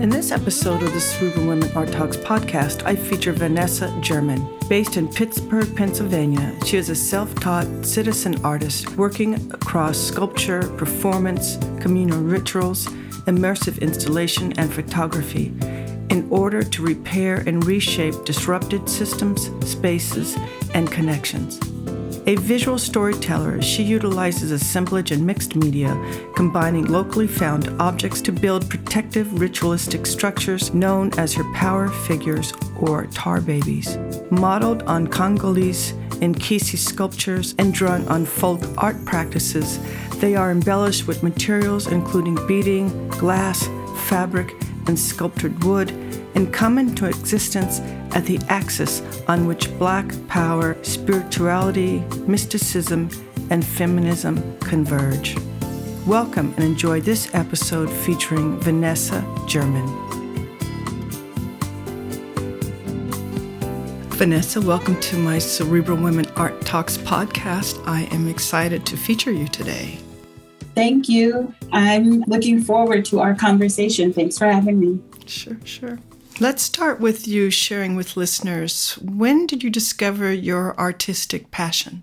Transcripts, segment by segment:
In this episode of the Cerebral Women Art Talks podcast, I feature Vanessa German. Based in Pittsburgh, Pennsylvania, she is a self taught citizen artist working across sculpture, performance, communal rituals, immersive installation, and photography in order to repair and reshape disrupted systems, spaces, and connections. A visual storyteller, she utilizes assemblage and mixed media, combining locally found objects to build protective ritualistic structures known as her power figures or tar babies. Modeled on Congolese Nkisi sculptures and drawn on folk art practices, they are embellished with materials including beading, glass, fabric, and sculptured wood and come into existence at the axis on which Black power, spirituality, mysticism, and feminism converge. Welcome and enjoy this episode featuring Vanessa German. Vanessa, welcome to my Cerebral Women Art Talks podcast. I am excited to feature you today. Thank you. I'm looking forward to our conversation. Thanks for having me. Sure, sure. Let's start with you sharing with listeners when did you discover your artistic passion?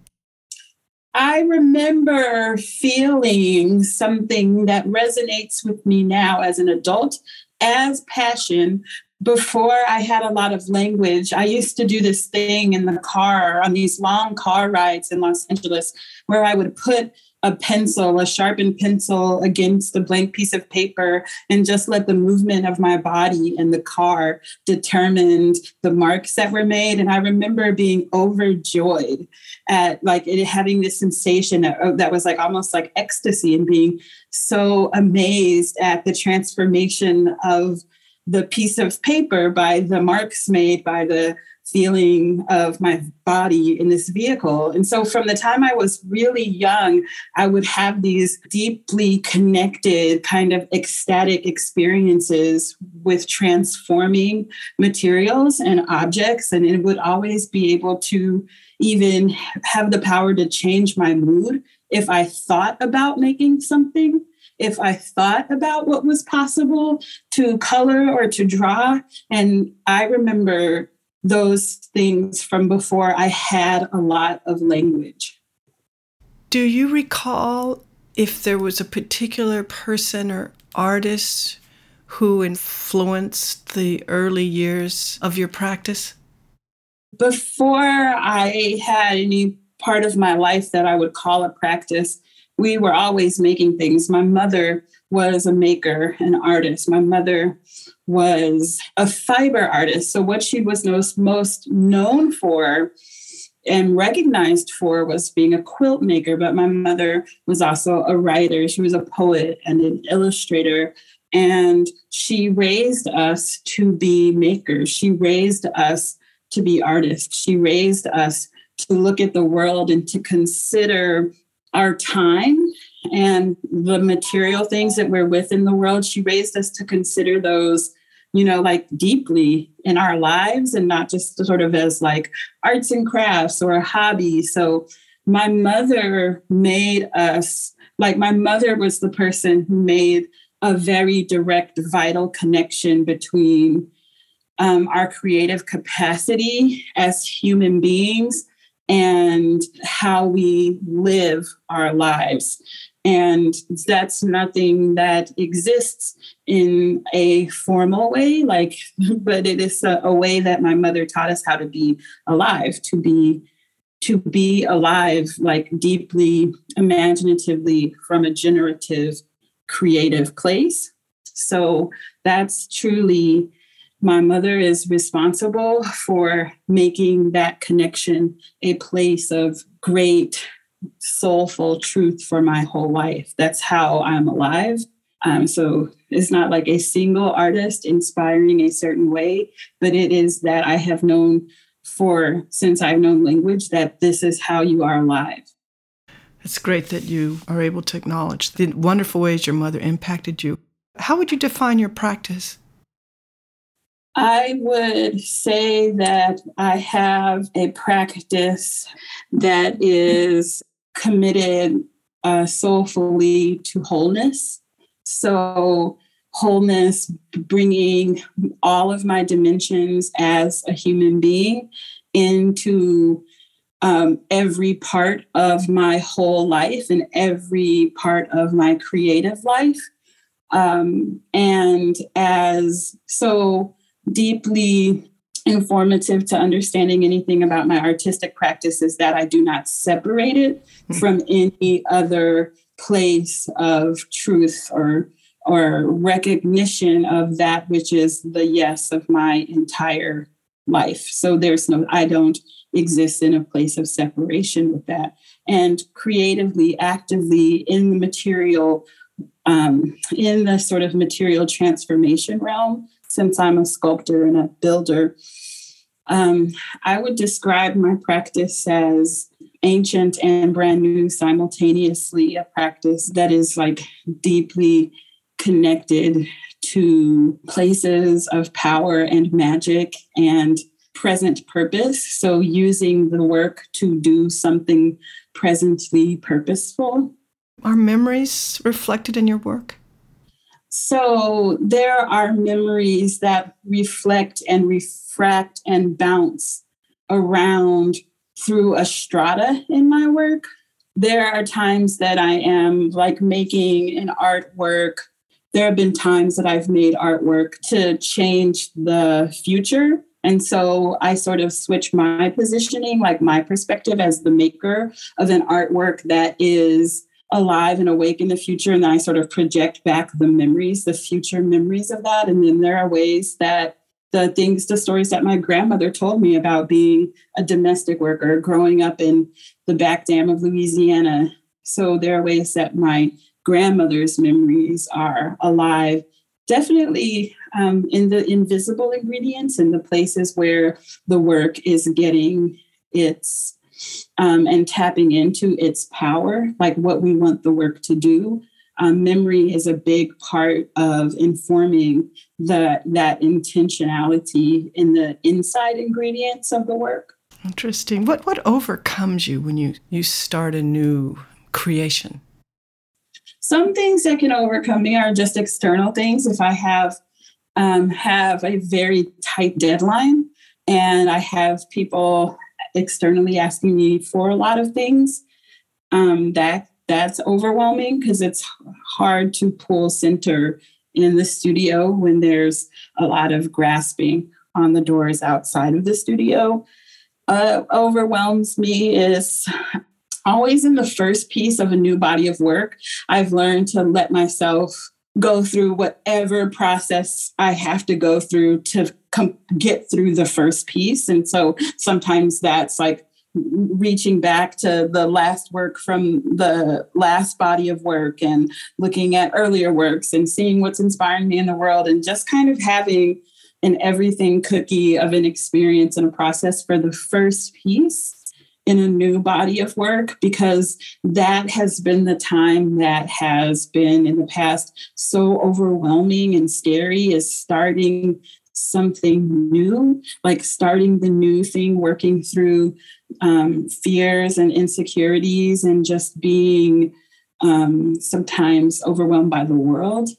I remember feeling something that resonates with me now as an adult as passion. Before I had a lot of language, I used to do this thing in the car on these long car rides in Los Angeles where I would put a pencil, a sharpened pencil against a blank piece of paper and just let the movement of my body in the car determined the marks that were made. And I remember being overjoyed at like having this sensation uh, that was like almost like ecstasy and being so amazed at the transformation of the piece of paper by the marks made by the feeling of my body in this vehicle. And so from the time I was really young, I would have these deeply connected, kind of ecstatic experiences with transforming materials and objects. And it would always be able to even have the power to change my mood if I thought about making something if I thought about what was possible to color or to draw. And I remember those things from before I had a lot of language. Do you recall if there was a particular person or artist who influenced the early years of your practice? Before I had any part of my life that I would call a practice, we were always making things. My mother was a maker, an artist. My mother was a fiber artist. So, what she was most, most known for and recognized for was being a quilt maker. But my mother was also a writer, she was a poet and an illustrator. And she raised us to be makers. She raised us to be artists. She raised us to look at the world and to consider our time and the material things that we're with in the world. She raised us to consider those you know, like deeply in our lives and not just sort of as like arts and crafts or a hobby. So my mother made us, like, my mother was the person who made a very direct, vital connection between um, our creative capacity as human beings and how we live our lives. And that's nothing that exists in a formal way, like, but it is a, a way that my mother taught us how to be alive, to be to be alive, like deeply imaginatively from a generative, creative place. So that's truly my mother is responsible for making that connection a place of great soulful truth for my whole life. That's how I'm alive. Um, so it's not like a single artist inspiring a certain way, but it is that I have known for since I've known language that this is how you are alive. It's great that you are able to acknowledge the wonderful ways your mother impacted you. How would you define your practice? I would say that I have a practice that is committed uh, soulfully to wholeness. So, wholeness, bringing all of my dimensions as a human being into um, every part of my whole life and every part of my creative life. Um, and as so, deeply informative to understanding anything about my artistic practice is that I do not separate it mm-hmm. from any other place of truth or or recognition of that which is the yes of my entire life. So there's no I don't exist in a place of separation with that. And creatively, actively in the material, um, in the sort of material transformation realm, since I'm a sculptor and a builder, um, I would describe my practice as ancient and brand new simultaneously, a practice that is like deeply connected to places of power and magic and present purpose. So, using the work to do something presently purposeful. Are memories reflected in your work? So there are memories that reflect and refract and bounce around through a strata in my work. There are times that I am like making an artwork. There have been times that I've made artwork to change the future. And so I sort of switch my positioning, like my perspective as the maker of an artwork that is alive and awake in the future and then i sort of project back the memories the future memories of that. And then there are ways that the things the stories that my grandmother told me about being a domestic worker growing up in the back dam of louisiana. So there are ways that my grandmother's memories are alive. Definitely um, in the invisible ingredients in the places where the work is getting its um, and tapping into its power, like what we want the work to do. Um, memory is a big part of informing the that intentionality in the inside ingredients of the work. Interesting. What what overcomes you when you you start a new creation? Some things that can overcome me are just external things. If I have um, have a very tight deadline and I have people externally asking me for a lot of things, um, that that's overwhelming because it's hard to pull center in the studio when there's a lot of grasping on the doors outside of the studio. Uh, overwhelms me is always in the first piece of a new body of work. I've learned to let myself go through whatever process I have to go through to com- get through the first piece. And so sometimes that's like reaching back to the last work from the last body of work and looking at earlier works and seeing what's inspiring me in the world and just kind of having an everything cookie of an experience and a process for the first piece in a new body of work because that has been the time that has been in the past so overwhelming and scary is starting something new like starting the new thing working through um, fears and insecurities and just being um, sometimes overwhelmed by the world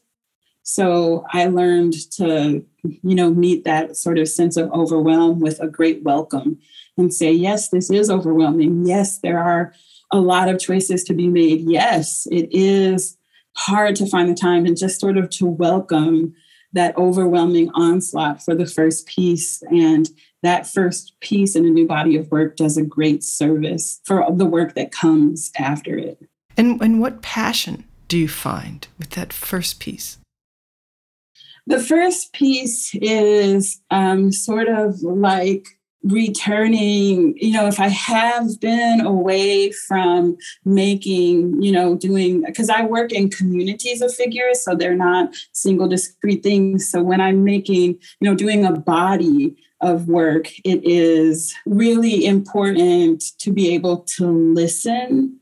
so i learned to you know meet that sort of sense of overwhelm with a great welcome and say, yes, this is overwhelming. Yes, there are a lot of choices to be made. Yes, it is hard to find the time and just sort of to welcome that overwhelming onslaught for the first piece. And that first piece in a new body of work does a great service for the work that comes after it. And, and what passion do you find with that first piece? The first piece is um, sort of like returning you know if i have been away from making you know doing because i work in communities of figures so they're not single discrete things. So when i'm making you know doing a body of work it is really important to be able to listen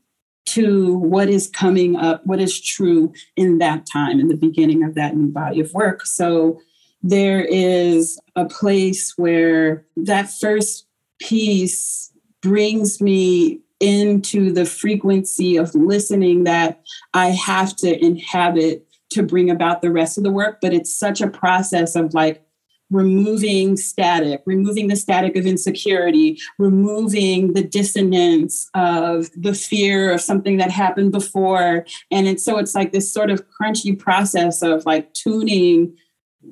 to what is coming up what is true in that time in the beginning of that new body of work. So there is a place where that first piece brings me into the frequency of listening that I have to inhabit to bring about the rest of the work. But it's such a process of like removing static, removing the static of insecurity, removing the dissonance of the fear of something that happened before. And it's so it's like this sort of crunchy process of like tuning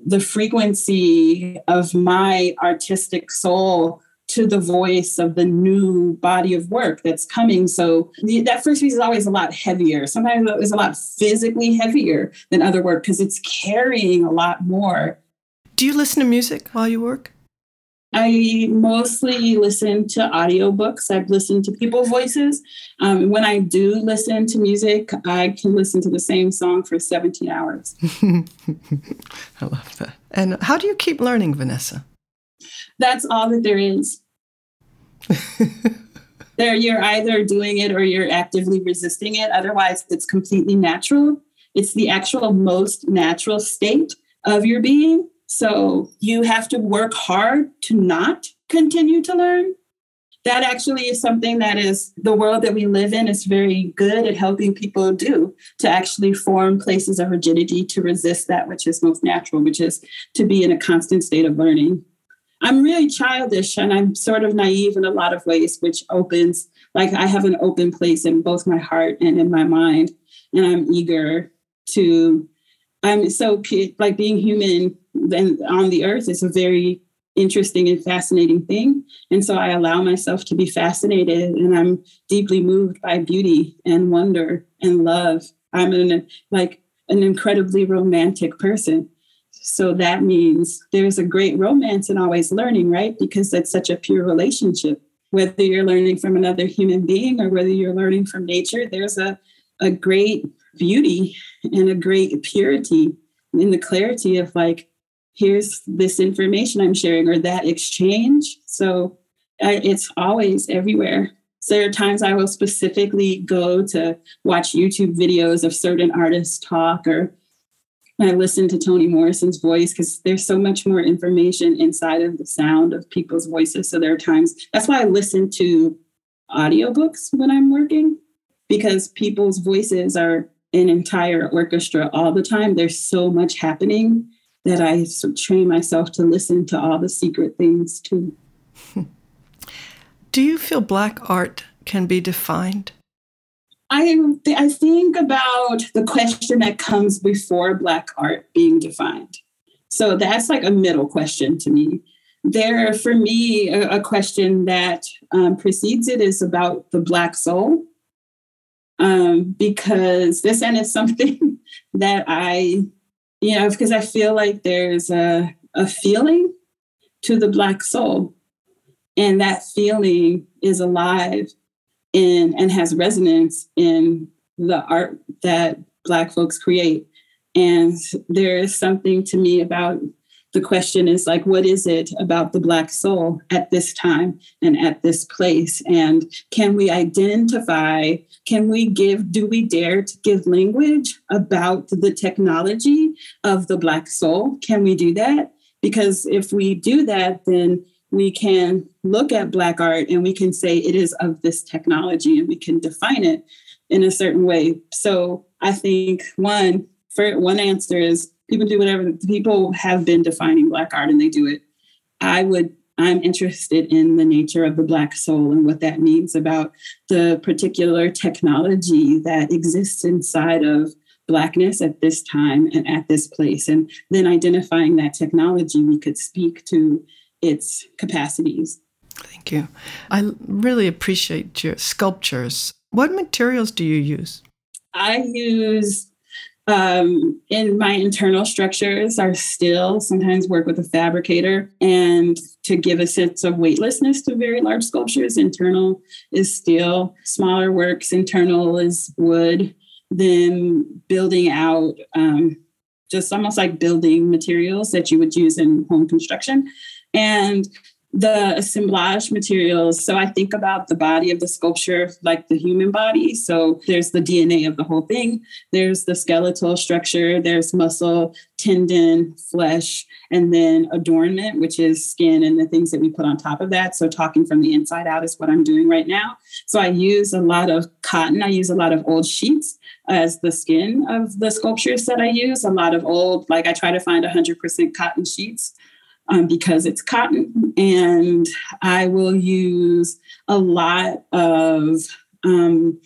the frequency of my artistic soul to the voice of the new body of work that's coming. So the, that first piece is always a lot heavier. Sometimes it's a lot physically heavier than other work because it's carrying a lot more. Do you listen to music while you work? I mostly listen to audiobooks. I've listened to people's voices. Um, when I do listen to music, I can listen to the same song for 17 hours. I love that. And how do you keep learning, Vanessa? That's all that there is. there, you're either doing it or you're actively resisting it. Otherwise, it's completely natural. It's the actual most natural state of your being so you have to work hard to not continue to learn. That actually is something that is the world that we live in is very good at helping people do to actually form places of rigidity to resist that which is most natural, which is to be in a constant state of learning. I'm really childish and I'm sort of naive in a lot of ways, which opens, like, I have an open place in both my heart and in my mind. And I'm eager to, I'm so like being human then on the earth is a very interesting and fascinating thing. And so I allow myself to be fascinated and I'm deeply moved by beauty and wonder and love. I'm an like an incredibly romantic person. So that means there's a great romance in always learning, right? Because that's such a pure relationship. Whether you're learning from another human being or whether you're learning from nature, there's a, a great beauty and a great purity in the clarity of like here's this information I'm sharing or that exchange. So I, it's always everywhere. So there are times I will specifically go to watch YouTube videos of certain artists talk or I listen to Toni Morrison's voice because there's so much more information inside of the sound of people's voices. So there are times that's why I listen to audiobooks when I'm working because people's voices are an entire orchestra all the time. There's so much happening that I train myself to listen to all the secret things too. Do you feel Black art can be defined? I, I think about the question that comes before Black art being defined. So that's like a middle question to me. There, for me, a, a question that um, precedes it is about the Black soul. Um, because this and is something that I you know, because I feel like there's a, a feeling to the Black soul. And that feeling is alive in and has resonance in the art that Black folks create. And there is something to me about the question is like, what is it about the Black soul at this time and at this place? And can we identify, can we give, do we dare to give language about the technology of the Black soul? Can we do that? Because if we do that, then we can look at Black art and we can say it is of this technology and we can define it in a certain way. So I think one, for one answer is people do whatever people have been defining black art and they do it i would I'm interested in the nature of the Black soul and what that means about the particular technology that exists inside of Blackness at this time and at this place. And then identifying that technology, we could speak to its capacities. Thank you. I really appreciate your sculptures. What materials do you use? I use um, in my internal structures are still sometimes work with a fabricator and to give a sense of weightlessness to very large sculptures. Internal is steel smaller works internal is wood. Then building out um, just almost like building materials that you would use in home construction. And the assemblage materials. So I think about the body of the sculpture like the human body. So there's the DNA of the whole thing, there's the skeletal structure, there's muscle, tendon, flesh, and then adornment, which is skin and the things that we put on top of that. So talking from the inside out is what I'm doing right now. So I use a lot of cotton, I use a lot of old sheets as the skin of the sculptures that I use, a lot of old, like I try to find 100% cotton sheets um, because it's cotton. And I will use a lot of, um,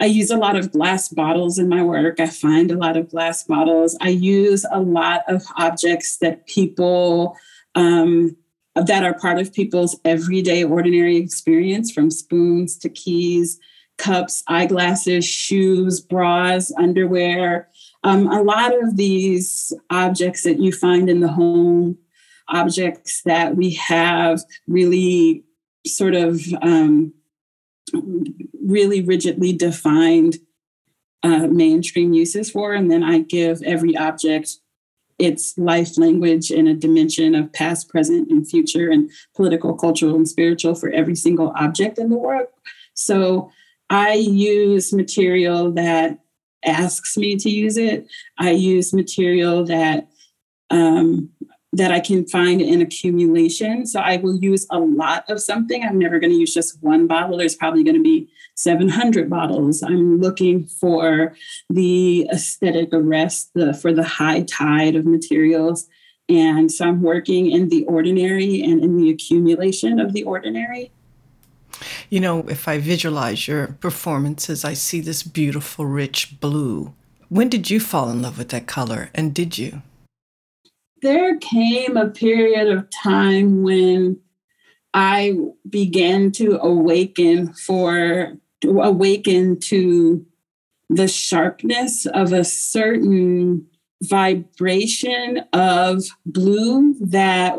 I use a lot of glass bottles in my work. I find a lot of glass bottles. I use a lot of objects that people, um, that are part of people's everyday ordinary experience from spoons to keys cups eyeglasses shoes bras underwear um, a lot of these objects that you find in the home objects that we have really sort of um, really rigidly defined uh, mainstream uses for. And then I give every object its life language in a dimension of past, present, and future, and political, cultural, and spiritual for every single object in the work. So I use material that asks me to use it. I use material that um, that I can find in accumulation. So I will use a lot of something. I'm never going to use just one bottle. There's probably going to be 700 bottles. I'm looking for the aesthetic arrest, the, for the high tide of materials. And so I'm working in the ordinary and in the accumulation of the ordinary. You know, if I visualize your performances, I see this beautiful, rich blue. When did you fall in love with that color? And did you? There came a period of time when I began to awaken for to awaken to the sharpness of a certain vibration of blue that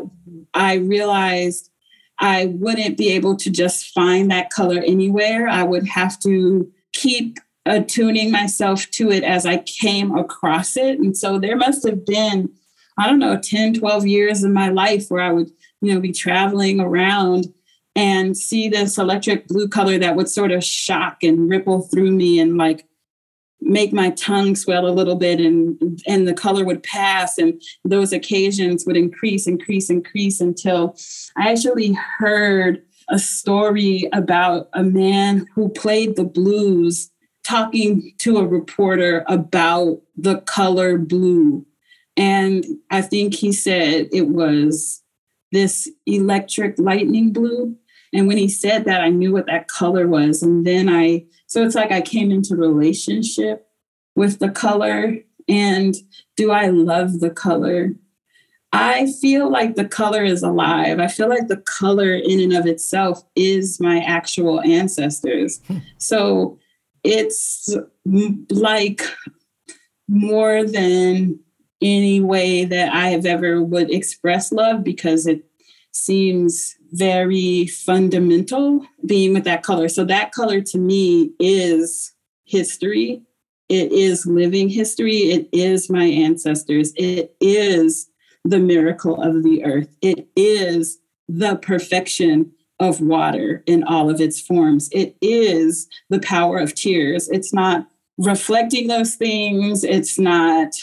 I realized I wouldn't be able to just find that color anywhere. I would have to keep attuning myself to it as I came across it. And so there must have been I don't know, 10, 12 years in my life where I would, you know, be traveling around and see this electric blue color that would sort of shock and ripple through me and like make my tongue swell a little bit and and the color would pass and those occasions would increase increase increase until i actually heard a story about a man who played the blues talking to a reporter about the color blue and I think he said it was this electric lightning blue. And when he said that, I knew what that color was. And then I, so it's like I came into relationship with the color. And do I love the color? I feel like the color is alive. I feel like the color in and of itself is my actual ancestors. Hmm. So it's like more than any way that I have ever would express love because it seems very fundamental being with that color. So that color to me is history. It is living history. It is my ancestors. It is the miracle of the earth. It is the perfection of water in all of its forms. It is the power of tears. It's not reflecting those things. It's not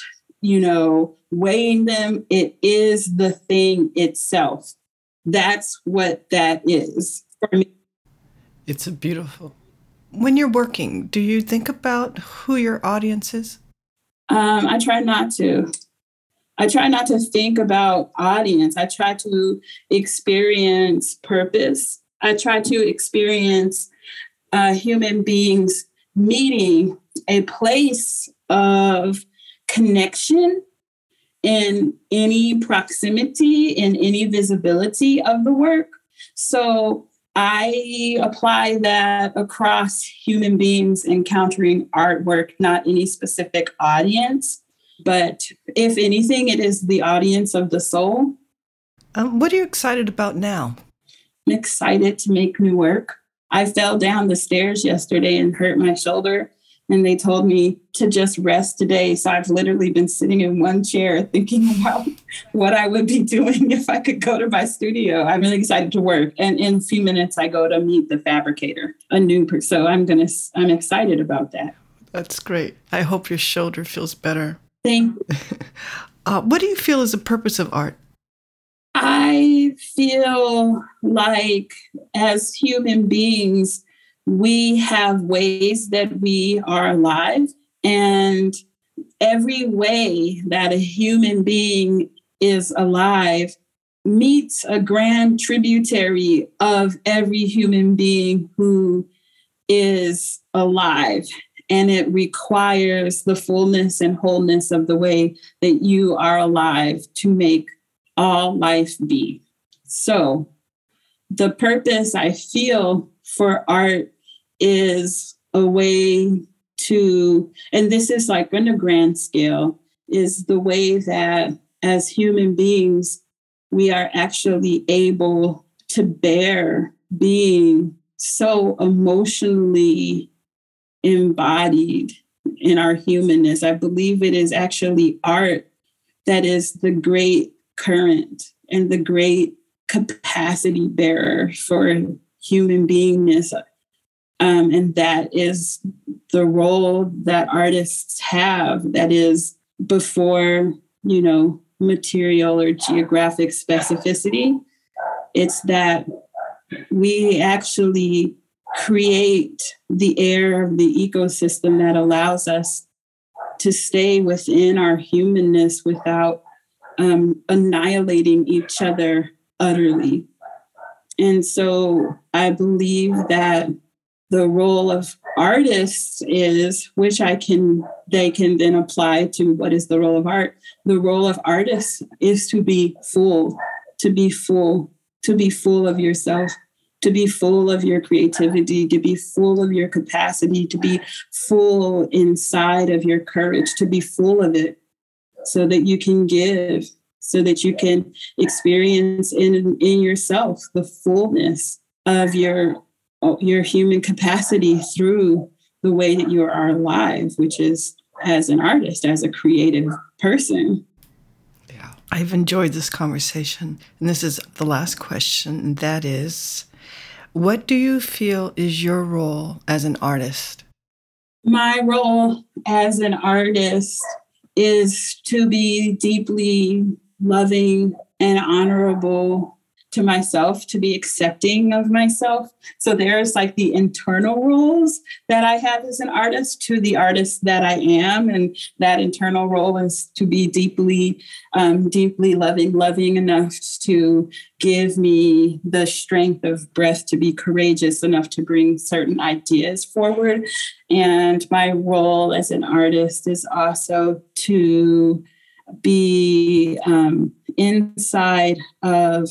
you know, weighing them. It is the thing itself. That's what that is for me. It's a beautiful. When you're working, do you think about who your audience is? Um, I try not to. I try not to think about audience. I try to experience purpose. I try to experience uh, human beings meeting a place of connection in any proximity, in any visibility of the work. So I apply that across human beings encountering artwork, not any specific audience, but if anything, it is the audience of the soul. Um, what are you excited about now? I'm excited to make new work. I fell down the stairs yesterday and hurt my shoulder and they told me to just rest today. So I've literally been sitting in one chair thinking about what I would be doing if I could go to my studio. I'm really excited to work. And in a few minutes, I go to meet the fabricator, a new person. So I'm going to, I'm excited about that. That's great. I hope your shoulder feels better. Thank you. uh, what do you feel is the purpose of art? I feel like as human beings, we have ways that we are alive, and every way that a human being is alive meets a grand tributary of every human being who is alive. And it requires the fullness and wholeness of the way that you are alive to make all life be. So, the purpose I feel for art is a way to, and this is like on a grand scale, is the way that as human beings, we are actually able to bear being so emotionally embodied in our humanness. I believe it is actually art that is the great current and the great capacity bearer for human beingness. Um, and that is the role that artists have that is before, you know, material or geographic specificity. It's that we actually create the air of the ecosystem that allows us to stay within our humanness without um, annihilating each other utterly. And so I believe that the role of artists is, which I can, they can then apply to what is the role of art. The role of artists is to be full, to be full, to be full of yourself, to be full of your creativity, to be full of your capacity, to be full inside of your courage, to be full of it so that you can give, so that you can experience in, in yourself the fullness of your your human capacity through the way that you are alive, which is as an artist, as a creative person. Yeah, I've enjoyed this conversation. And this is the last question, and that is what do you feel is your role as an artist? My role as an artist is to be deeply loving and honorable to myself to be accepting of myself. So there's like the internal rules that I have as an artist to the artist that I am. And that internal role is to be deeply, um, deeply loving, loving enough to give me the strength of breath to be courageous enough to bring certain ideas forward. And my role as an artist is also to be um, inside of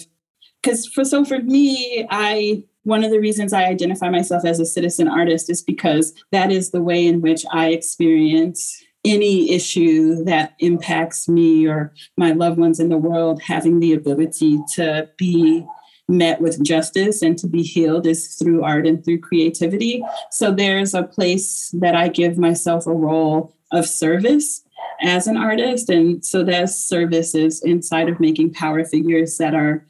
because for so for me i one of the reasons i identify myself as a citizen artist is because that is the way in which i experience any issue that impacts me or my loved ones in the world. Having the ability to be met with justice and to be healed is through art and through creativity. So there's a place that i give myself a role of service as an artist. And so that service is inside of making power figures that are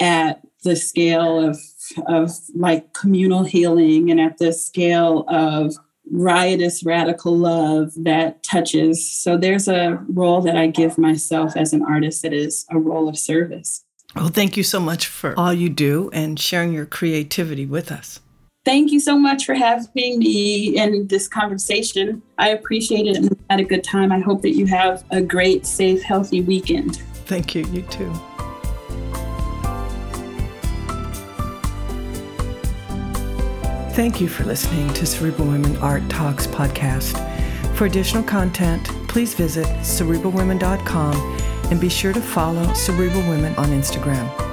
at the scale of of like communal healing and at the scale of riotous radical love that touches. So there's a role that i give myself as an artist that is a role of service. Well thank you so much for all you do and sharing your creativity with us Thank you so much for having me in this conversation. I appreciate it and had a good time. I hope that you have a great, safe, healthy weekend. Thank you. You too. Thank you for listening to Cerebral Women Art Talks podcast. For additional content, please visit cerebralwomen.com and be sure to follow Cerebral Women on Instagram.